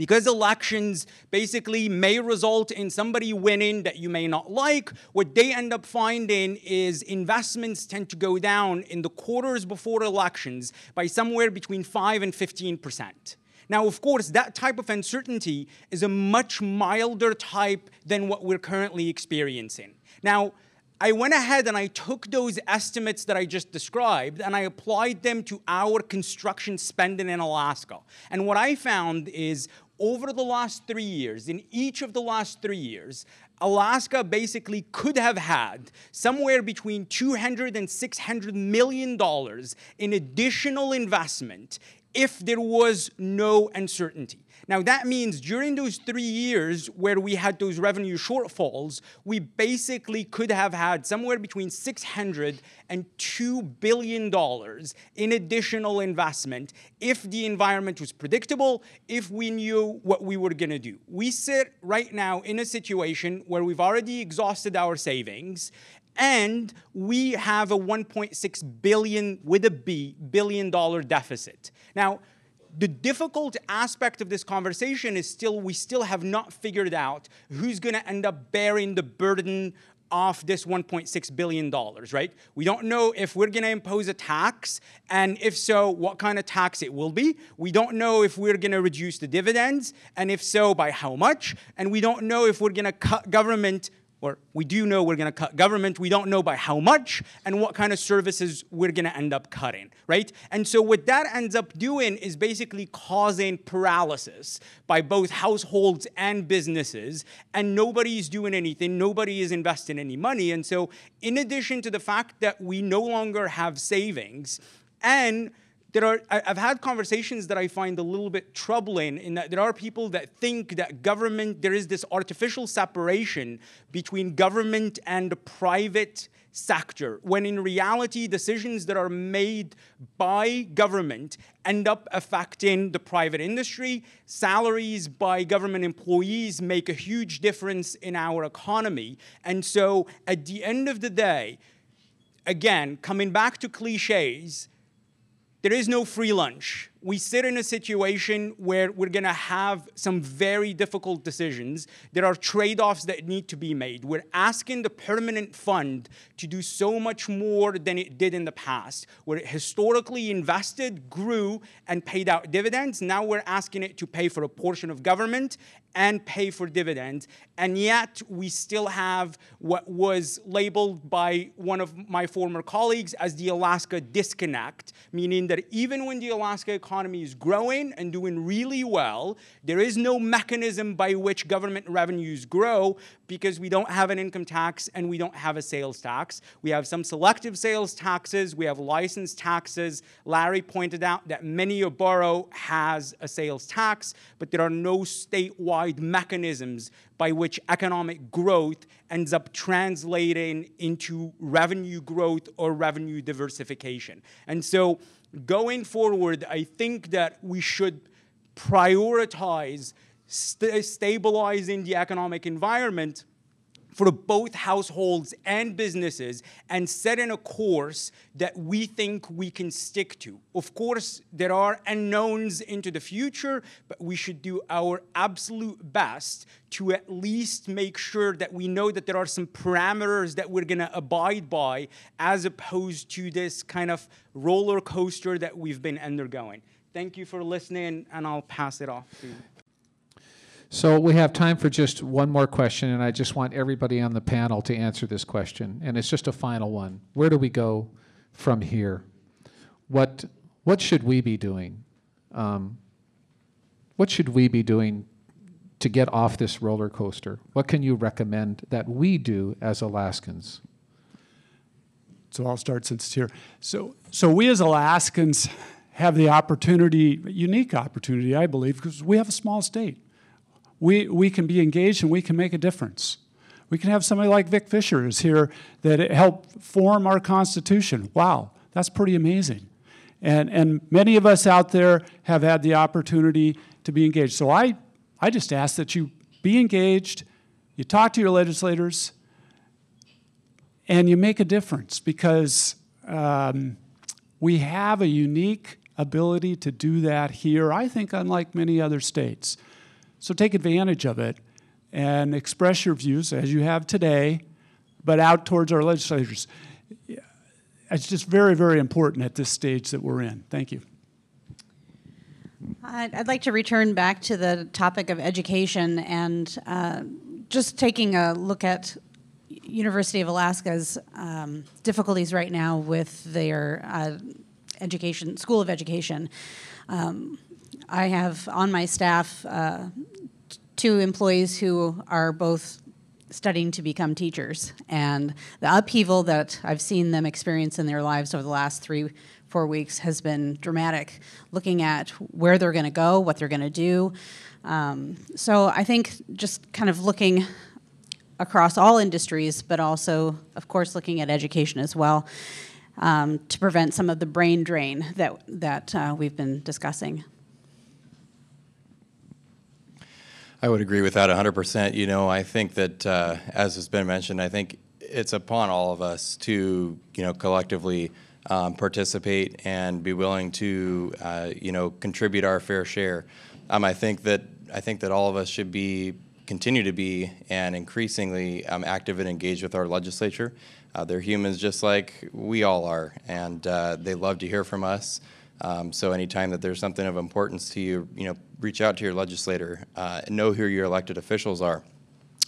because elections basically may result in somebody winning that you may not like, what they end up finding is investments tend to go down in the quarters before elections by somewhere between 5 and 15%. Now, of course, that type of uncertainty is a much milder type than what we're currently experiencing. Now, I went ahead and I took those estimates that I just described and I applied them to our construction spending in Alaska. And what I found is over the last three years, in each of the last three years, Alaska basically could have had somewhere between 200 and 600 million dollars in additional investment if there was no uncertainty. Now, that means during those three years where we had those revenue shortfalls, we basically could have had somewhere between 600 and 2 billion dollars in additional investment if the environment was predictable, if we knew what we were going to do. We sit right now in a situation where we've already exhausted our savings and we have a 1.6 billion with a B billion dollar deficit. Now, the difficult aspect of this conversation is still we still have not figured out who's going to end up bearing the burden of this 1.6 billion dollars, right? We don't know if we're going to impose a tax and if so what kind of tax it will be. We don't know if we're going to reduce the dividends and if so by how much and we don't know if we're going to cut government or we do know we're going to cut government, we don't know by how much and what kind of services we're going to end up cutting, right? And so what that ends up doing is basically causing paralysis by both households and businesses, and nobody is doing anything, nobody is investing any money. And so in addition to the fact that we no longer have savings and there are I've had conversations that I find a little bit troubling in that there are people that think that government there is this artificial separation between government and the private sector when in reality decisions that are made by government end up affecting the private industry. Salaries by government employees make a huge difference in our economy. And so at the end of the day again coming back to cliches there is no free lunch we sit in a situation where we're going to have some very difficult decisions. There are trade offs that need to be made. We're asking the permanent fund to do so much more than it did in the past, where it historically invested, grew, and paid out dividends. Now we're asking it to pay for a portion of government and pay for dividends. And yet we still have what was labeled by one of my former colleagues as the Alaska disconnect, meaning that even when the Alaska economy economy is growing and doing really well. There is no mechanism by which government revenues grow because we don't have an income tax and we don't have a sales tax. We have some selective sales taxes, we have license taxes. Larry pointed out that many a borough has a sales tax, but there are no statewide mechanisms by which economic growth ends up translating into revenue growth or revenue diversification. And so going forward, I think that we should prioritize st stabilizing the economic environment for both households and businesses and set in a course that we think we can stick to. Of course, there are unknowns into the future, but we should do our absolute best to at least make sure that we know that there are some parameters that we're going to abide by as opposed to this kind of roller coaster that we've been undergoing. Thank you for listening, and I'll pass it off to you. So we have time for just one more question, and I just want everybody on the panel to answer this question. And it's just a final one. Where do we go from here? What, what should we be doing? Um, what should we be doing to get off this roller coaster? What can you recommend that we do as Alaskans? So I'll start since it's here. So, so we as Alaskans have the opportunity, unique opportunity, I believe, because we have a small state we, we can be engaged and we can make a difference. We can have somebody like Vic Fisher is here that helped form our Constitution. Wow, that's pretty amazing. And, and many of us out there have had the opportunity to be engaged. So I, I just ask that you be engaged, you talk to your legislators, and you make a difference because um, we have a unique ability to do that here, I think, unlike many other states. So take advantage of it and express your views as you have today, but out towards our legislators. It's just very, very important at this stage that we're in. Thank you. I'd, like to return back to the topic of education and uh, just taking a look at University of Alaska's um, difficulties right now with their uh, education, School of Education. Um, I have on my staff uh, two employees who are both studying to become teachers, and the upheaval that I've seen them experience in their lives over the last three, four weeks has been dramatic. Looking at where they're going to go, what they're going to do. Um, so I think just kind of looking across all industries, but also, of course, looking at education as well. Um, to prevent some of the brain drain that, that uh, we've been discussing. I would agree with that 100%. You know, I think that, uh, as has been mentioned, I think it's upon all of us to, you know, collectively um, participate and be willing to, uh, you know, contribute our fair share. Um, I think that I think that all of us should be continue to be and increasingly um, active and engaged with our legislature. Uh, they're humans just like we all are, and uh, they love to hear from us. Um, so anytime that there's something of importance to you, you know, reach out to your legislator uh, and know who your elected officials are.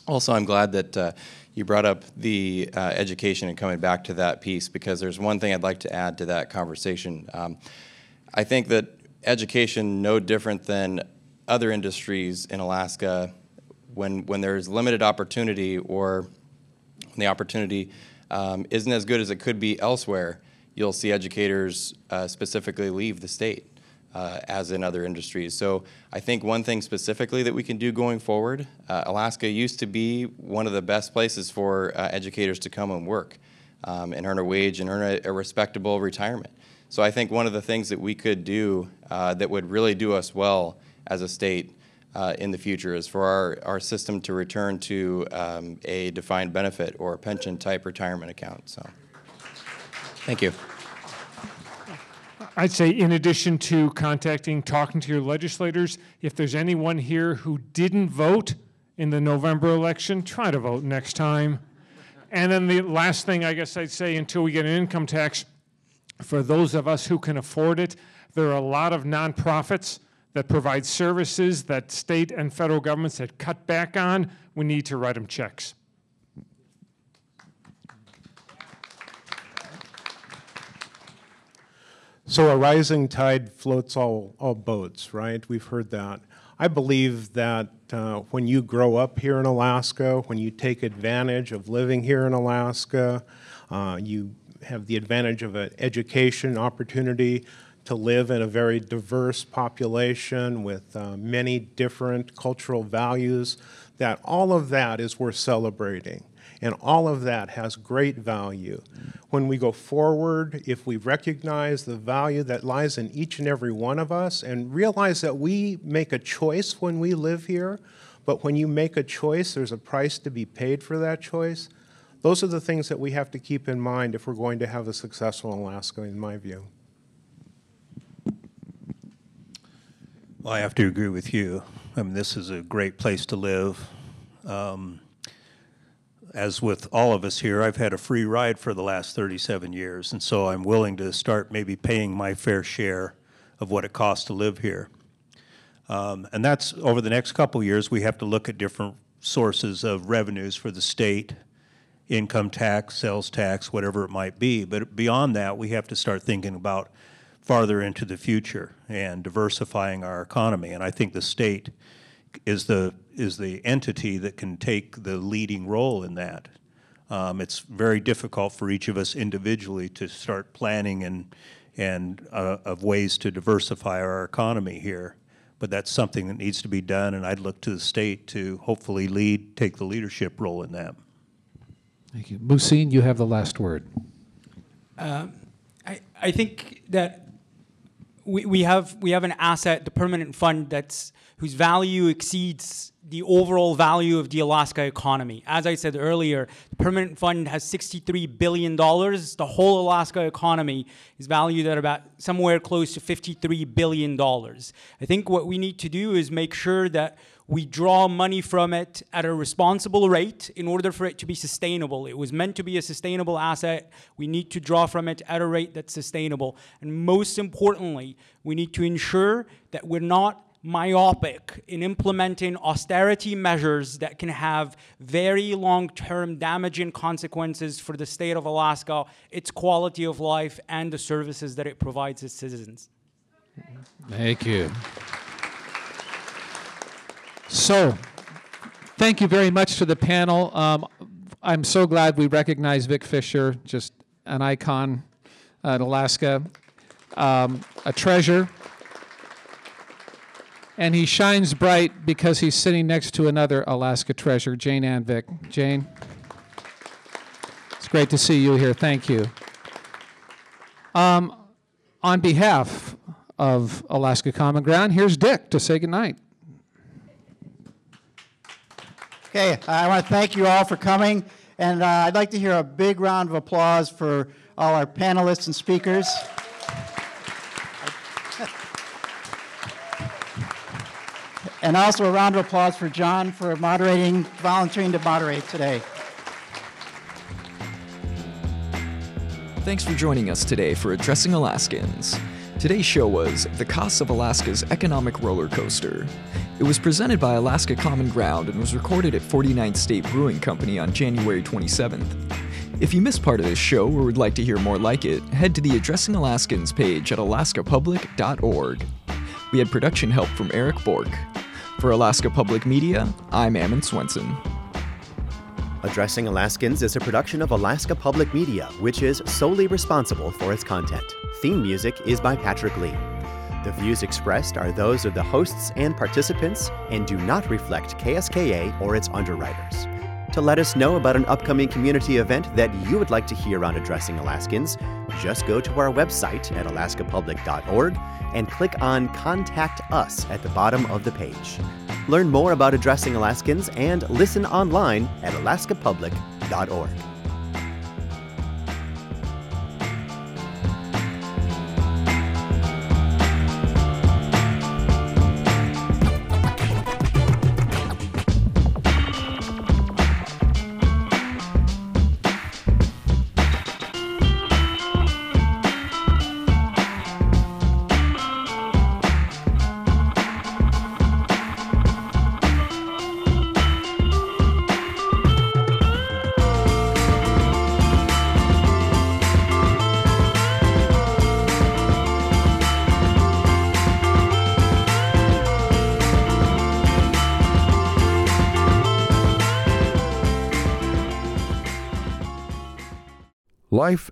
Also, I'm glad that uh, you brought up the uh, education and coming back to that piece because there's one thing I'd like to add to that conversation. Um, I think that education, no different than other industries in Alaska, when when there's limited opportunity or the opportunity um, isn't as good as it could be elsewhere, you'll see educators uh, specifically leave the state. Uh, as in other industries. So I think one thing specifically that we can do going forward, uh, Alaska used to be one of the best places for uh, educators to come and work um, and earn a wage and earn a, a, respectable retirement. So I think one of the things that we could do uh, that would really do us well as a state uh, in the future is for our, our system to return to um, a defined benefit or a pension type retirement account. So thank you. I'd say, in addition to contacting, talking to your legislators, if there's anyone here who didn't vote in the November election, try to vote next time. And then the last thing I guess I'd say until we get an income tax, for those of us who can afford it, there are a lot of nonprofits that provide services that state and federal governments had cut back on. We need to write them checks. So a rising tide floats all, all boats, right? We've heard that. I believe that uh, when you grow up here in Alaska, when you take advantage of living here in Alaska, uh, you have the advantage of an education opportunity to live in a very diverse population with uh, many different cultural values, that all of that is worth celebrating. And all of that has great value. When we go forward, if we recognize the value that lies in each and every one of us and realize that we make a choice when we live here, but when you make a choice, there's a price to be paid for that choice. Those are the things that we have to keep in mind if we're going to have a successful Alaska, in my view. Well, I have to agree with you. I mean, this is a great place to live. Um, as with all of us here, I've had a free ride for the last 37 years, and so I'm willing to start maybe paying my fair share of what it costs to live here. Um, and that's over the next couple years, we have to look at different sources of revenues for the state, income tax, sales tax, whatever it might be. But beyond that, we have to start thinking about farther into the future and diversifying our economy. And I think the state is the is the entity that can take the leading role in that. Um, it's very difficult for each of us individually to start planning and and uh, of ways to diversify our economy here. But that's something that needs to be done, and I'd look to the state to hopefully lead, take the leadership role in that. Thank you, Mouhcine. You have the last word. Uh, I I think that we, we have we have an asset, the permanent fund that's whose value exceeds the overall value of the Alaska economy. As I said earlier, the Permanent Fund has $63 billion. The whole Alaska economy is valued at about somewhere close to $53 billion. I think what we need to do is make sure that we draw money from it at a responsible rate in order for it to be sustainable. It was meant to be a sustainable asset. We need to draw from it at a rate that's sustainable. And most importantly, we need to ensure that we're not myopic in implementing austerity measures that can have very long-term damaging consequences for the state of Alaska, its quality of life, and the services that it provides its citizens. Thank you. So, thank you very much to the panel. Um, I'm so glad we recognize Vic Fisher, just an icon in Alaska, um, a treasure. And he shines bright because he's sitting next to another Alaska treasure, Jane Angvik. Jane, it's great to see you here. Thank you. Um, on behalf of Alaska Common Ground, here's Dick to say goodnight. Okay, I want to thank you all for coming, and uh, I'd like to hear a big round of applause for all our panelists and speakers. And also a round of applause for John for moderating, volunteering to moderate today. Thanks for joining us today for Addressing Alaskans. Today's show was The Costs of Alaska's Economic Roller Coaster. It was presented by Alaska Common Ground and was recorded at 49th State Brewing Company on January 27th. If you missed part of this show or would like to hear more like it, head to the Addressing Alaskans page at alaskapublic.org. We had production help from Eric Bork. For Alaska Public Media, I'm Ammon Swenson. Addressing Alaskans is a production of Alaska Public Media, which is solely responsible for its content. Theme music is by Patrick Lee. The views expressed are those of the hosts and participants and do not reflect KSKA or its underwriters. To let us know about an upcoming community event that you would like to hear on Addressing Alaskans, just go to our website at alaskapublic.org and click on Contact Us at the bottom of the page. Learn more about Addressing Alaskans and listen online at alaskapublic.org.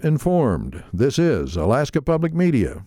informed. This is Alaska Public Media.